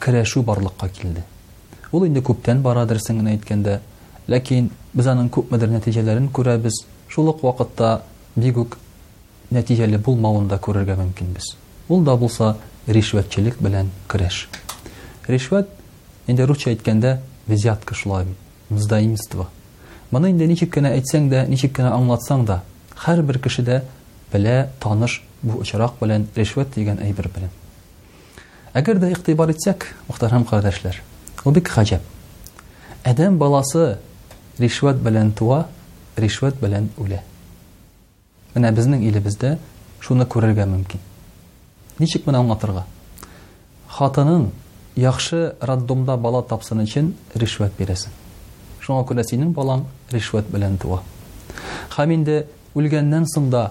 Керәшү барлыкка килде. Ул инде күптән бара, дөресен генә әйткәндә. Ләкин без аның күпмедер нәтиҗәләрен күрәбез, шул ук вакытта бик үк нәтиҗәле булмавын да күрергә мөмкинбез. Ул да булса ришвәтчелек белән көрәш. Ришвәт, инде русча әйткәндә, взятка шулай бит, мздоимство. Моны инде ничек кенә әйтсәң дә, ничек кенә аңлатсаң да, һәрбер кеше дә белә, таныш бу очрак белән, ришвәт дигән әйбер белән. Әгәр дә игътибар итсәк, мөхтәрәм кардәшләр, ул бик гаҗәп. Адәм баласы ришвәт белән туа, ришвәт белән үлә. Менә безнең илебездә шуны күрергә мөмкин. Ничек моны аңлатырга? Хатының яхшы роддомда бала тапсын өчен ришвәт бирәсең. Шуңа күрә синең балаң ришвәт белән туа. Хәм инде үлгәннән соң да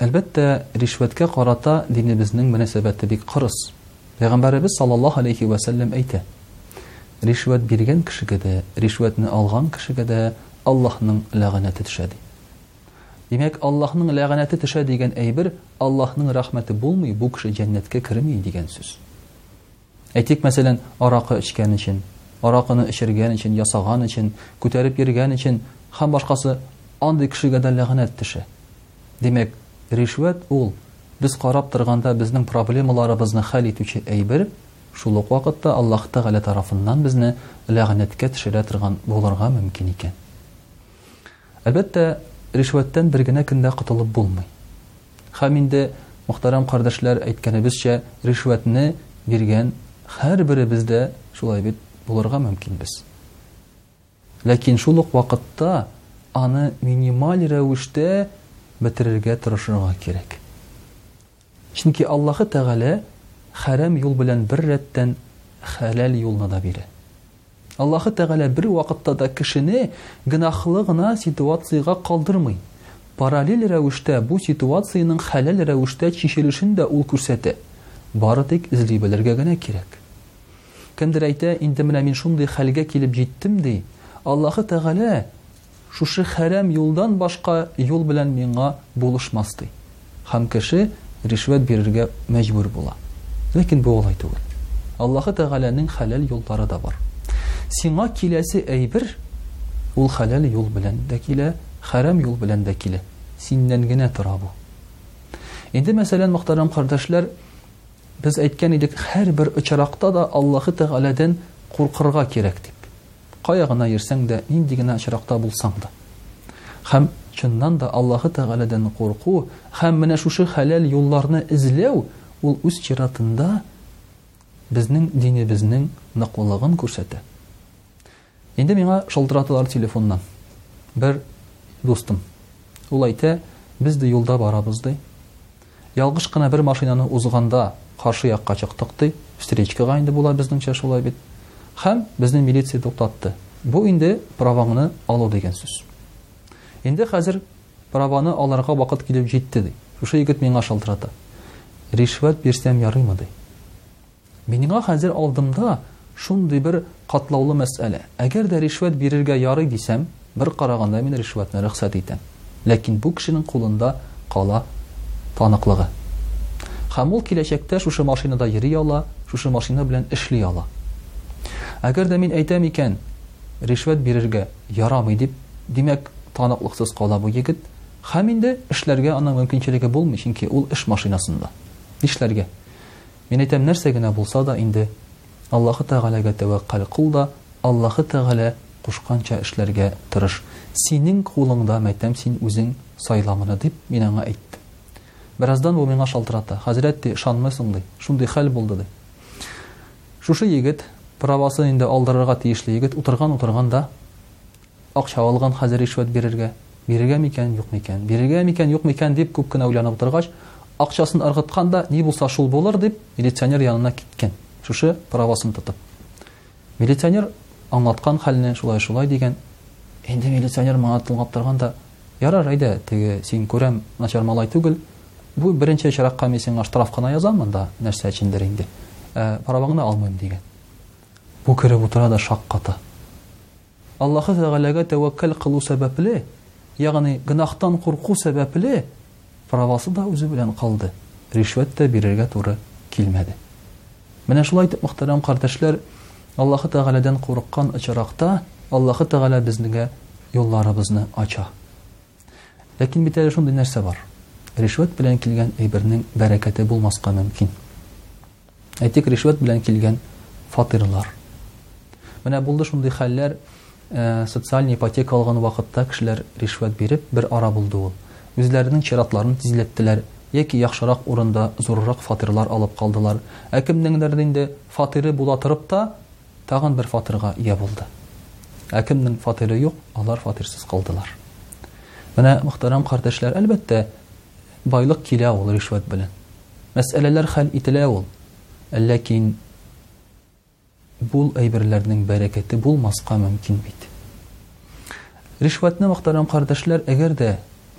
Әлбәттә, ришвәткә карата динебезнең мөнәсәбәте бик кырыс. Пәйгамбәребез саллаллаһу алейһи вә сәлләм әйтә, Ришвәт биргән кешегә дә, ришвәтне алган кешегә дә Аллаһның ләгънәте төшә, ди. Димәк, Аллаһның ләгънәте төшә дигән әйбер, Аллаһның рәхмәте булмый, бу кеше җәннәткә керми, дигән сүз. Әйтик, мәсәлән, аракы эчкән өчен, аракыны эчергән өчен, ясаган өчен, күтәреп йөргән өчен һәм башкасы андый кешегә дә ләгънәт төшә. Димәк, ришвәт ул, без карап торганда безнең проблемаларыбызны хәл итүче әйбер, шул ук вакытта Аллаһ Тәгалә тарафыннан безне ләгънәткә төшерә торган булырга мөмкин икән. Әлбәттә, ришвәттән бер генә көндә котылып булмый. Хәм инде, мөхтәрәм кардәшләр, әйткәнебезчә, ришвәтне биргән һәрберебез дә шулай бит булырга мөмкинбез. Ләкин шул ук вакытта аны минималь рәвештә бетерергә тырышырга кирәк. Чөнки Аллаһы Тәгалә хәрам юл белән беррәттән хәләл юлны да бирә. Аллаһы Тәгалә бер вакытта да кешене гөнаһлы гына ситуациягә калдырмый. Параллель рәвештә бу ситуациянең хәләл рәвештә чишелешен дә Ул күрсәтә. Бары тик эзли белергә генә кирәк. Кемдер әйтә, Инде менә мин шундый хәлгә килеп җиттем, ди. Аллаһы Тәгалә Шушы хәрәм юлдан башка юл белән миңа булышмас, ди һәм кеше ришвәт бирергә мәҗбүр була. Ләкин бу алай түгел. Аллаһы Тәгаләнең хәләл юллары да бар. Сиңа киләсе әйбер, ул хәләл юл белән дә килә, хәрәм юл белән дә килә. Синнән генә тора бу. Инде, мәсәлән, мөхтәрәм кардәшләр, без әйткән идек, һәрбер очракта да Аллаһы Тәгаләдән куркырга кирәк дип. Кая гына йөрсәң дә, нинди генә очракта булсаң да. Һәм, чыннан да, Аллаһы Тәгаләдән курку һәм менә шушы хәләл юлларны эзләү, ул үз чиратында безнең динебезнең ныклылыгын күрсәтә. Инде миңа шалтыраталар телефоннан. Бер дустым. Ул әйтә, без ди юлда барабыз ди. Ялгыш кына бер машинаны узганда, каршы якка чыктык, ди. Встречкага инде була безнеңчә шулай бит. Һәм безне милиция туктатты. Бу инде праваңны алу дигән сүз. Инде хәзер праваны алырга вакыт килеп җитте, ди. Шушы егет миңа шалтырата. Ришвәт бирсәм ярыймы, ди. Миңа хәзер алдымда шундый бер катлаулы мәсьәлә. Әгәр дә ришвәт бирергә ярый дисәм, бер караганда мин ришвәтне рөхсәт итәм. Ләкин бу кешенең кулында кала таныклыгы. Һәм ул киләчәктә шушы машинада йөри ала, шушы машина белән эшли ала. Әгәр дә мин әйтәм икән, ришвәт бирергә ярамый дип, димәк, таныклыксыз кала бу егет. Һәм инде эшләргә аның мөмкинчелеге булмый, чөнки ул эш машинасында. Нишләргә? Мин әйтәм, нәрсә генә булса да инде, Аллаһы Тәгаләгә тәвәккәл кыл да, Аллаһы Тәгалә кушканча эшләргә тырыш. Синең кулыңда матәм, син үзең сайла моны, дип, мин аңа әйттем. Бераздан ул миңа шалтырата. Хәзрәт, ди, ышанмыйсың, ди, шундый хәл булды, ди. Шушы егет, правасын инде алдырырга тиешле егет, утырган-утырган да, Акча алган, хәзер ришвәт бирергә. Бирергә микән, юк микән? Бирергә микән, юк микән? дип күп кенә уйланып утыргач, акчасын ыргыткан да, ни булса шул булыр дип, милиционер янына киткән, шушы правосын тотып. Милиционер аңлаткан хәлне, шулай-шулай дигән. Инде милиционер моңа тыңлап торган да, Ярар, әйдә, теге, син, күрәм, начар малай түгел, бу беренче очракка мин сиңа штраф кына язам монда, нәрсә өчендер инде. Ә праваңны алмыйм, дигән. Бу кереп утыра да шакката. Аллаһы Тәгаләгә тәвәккәл кылу сәбәпле, ягъни гөнаһтан курку сәбәпле, правасы да үзе белән калды, ришвәт тә бирергә туры килмәде. Менә шулай итеп, мөхтәрәм кардәшләр, Аллаһы Тәгаләдән курыккан очракта, Аллаһы Тәгалә безнегә юлларыбызны ача. Ләкин бит әле шундый нәрсә бар, ришвәт белән килгән әйбернең бәрәкәте булмаска мөмкин. Әйтик, ришвәт белән килгән фатирлар. Менә булды шундый хәлләр, э, социаль ипотека алган вакытта кешеләр ришвәт биреп, бер ара булды ул. Үзләренең чиратларын тизләттеләр, яки яхшырак урында зуррак фатирлар алып калдылар. Ә кемнеңдер инде фатиры була торып та, тагын бер фатирга ия булды. Ә кемнең фатиры юк, алар фатирсыз калдылар. Менә мөхтәрәм кардәшләр, әлбәттә, байлык килә ул ришвәт белән. Мәсьәләләр хәл ителә ул, ләкин бул әйберләрнең бәрәкәте булмаска мөмкин бит. Ришвәтне, мөхтәрәм кардәшләр, әгәр дә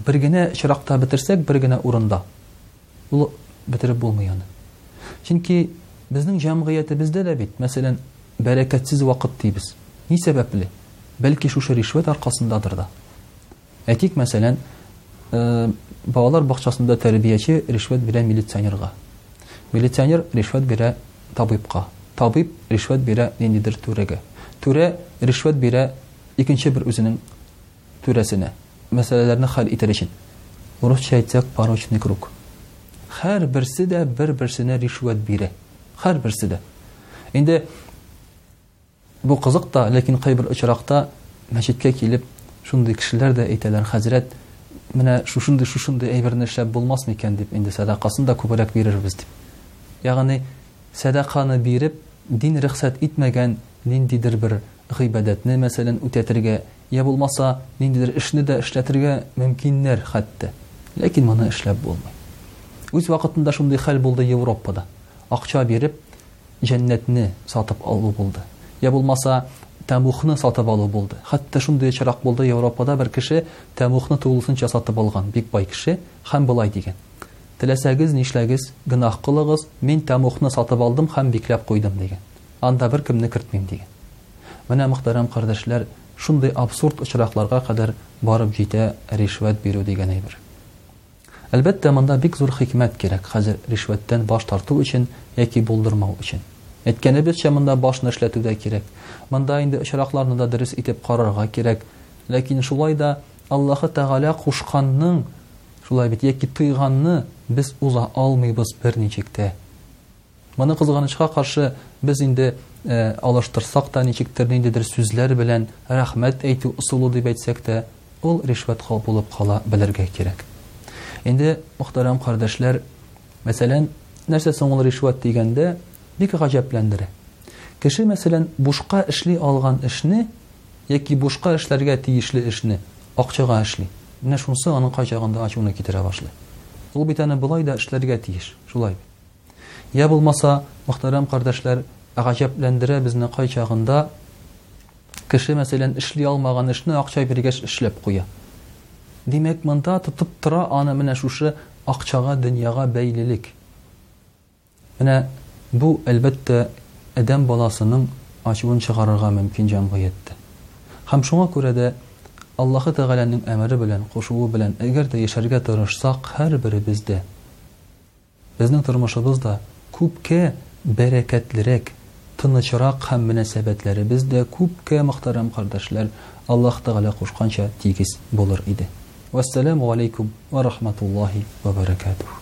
бер генә чиракта бетерсәк, бер генә урында, ул бетереп булмый аны. Чөнки безнең җәмгыятебездә дә бит, мәсәлән, бәрәкәтсез вакыт дибез. Ни сәбәпле? Бәлки шушы ришвәт аркасындадыр да. Әйтик, мәсәлән, балалар бакчасында тәрбияче ришвәт бирә милиционерга. Милиционер ришвәт бирә табибка. Табиб ришвәт бирә ниндидер түрәгә. Түрә ришвәт бирә икенче бер үзенең түрәсенә. Мәсьәләләрне хәл итәр өчен. Урысча әйтсәк, порочный круг. Һәрберсе дә бер-берсенә ришвәт бирә. Һәрберсе дә. Инде Бу кызык та, ләкин кайбер очракта мәчеткә килеп, шундый кешеләр дә әйтәләр, Хәзрәт, менә шушындый-шушындый әйберне эшләп булмас микән дип, инде сәдакасын да күбрәк бирербез дип. Ягъни сәдаканы биреп, дин рөхсәт итмәгән ниндидер бер гыйбадәтне, мәсәлән, үтәтергә, йә булмаса, ниндидер эшне дә эшләтергә мөмкиннәр хәтта. Ләкин моны эшләп булмый. Үз вакытында шундый хәл булды Европада. Акча биреп, Җәннәтне сатып алу булды. Йә булмаса, тәмугны сатып алу булды. Хәтта шундый очрак булды, Европада бер кеше тәмугны тулысынча сатып алган, бик бай кеше, һәм болай дигән, Теләсәгез нишләгез, гөнаһ кылыгыз, мин тәмугны сатып алдым һәм бикләп куйдым, дигән. Анда беркемне кертмим, дигән. Менә, мөхтәрәм кардәшләр, шундый абсурд очракларга кадәр барып җитә ришвәт бирү дигән әйбер. Әлбәттә, монда бик зур хикмәт кирәк хәзер ришвәттән баш тарту өчен яки булдырмау өчен. Әйткәнебезчә, монда башны эшләтү дә кирәк. Монда инде очракларны да дөрес итеп карарга кирәк. Ләкин шулай да Аллаһы Тәгалә кушканның, шулай бит, яки тыйганны без уза алмыйбыз берничек тә. Моны, кызганычка каршы, без инде алыштырсак та, ничектер, ниндидер сүзләр белән, рәхмәт әйтү ысулы дип әйтсәк тә, ул ришвәт булып кала белергә кирәк. Инде, мөхтәрәм кардәшләр, мәсәлән, нәрсә соң ул ришвәт дигәндә, бик гаҗәпләндерә. Кеше, мәсәлән, бушка эшли алган эшне яки бушка эшләргә тиешле эшне акчага эшли. Менә шунысы аның кайчагында ачуны китерә башлый. Ул бит аны болай да эшләргә тиеш, шулай бит? Я булмаса, мөхтәрәм кардәшләр, гаҗәпләндерә безне кайчагында кеше мәсәлән эшли алмаган эшне акча биргәч эшләп куя. Димәк, монда тотып тора аны менә шушы акчага, дөньяга бәйлелек. Менә бу әлбәттә адәм баласының ачуын чыгарырга мөмкин җәмгыятьтә. Һәм шуңа күрә дә Аллаһы Тәгаләнең әмере белән, кушуы белән, әгәр дә яшәргә тырышсак, һәрберебез дә Безнең тормышыбыз да күпкә бәрәкәтлерәк, тынычрак һәм мөнәсәбәтләребез дә күпкә, мөхтәрәм кардәшләр, Аллаһ Тәгалә кушканча, тигез булыр иде. Вәссәламү галәйкүм вә рахматуллаһи вә бәрәкәтүһү.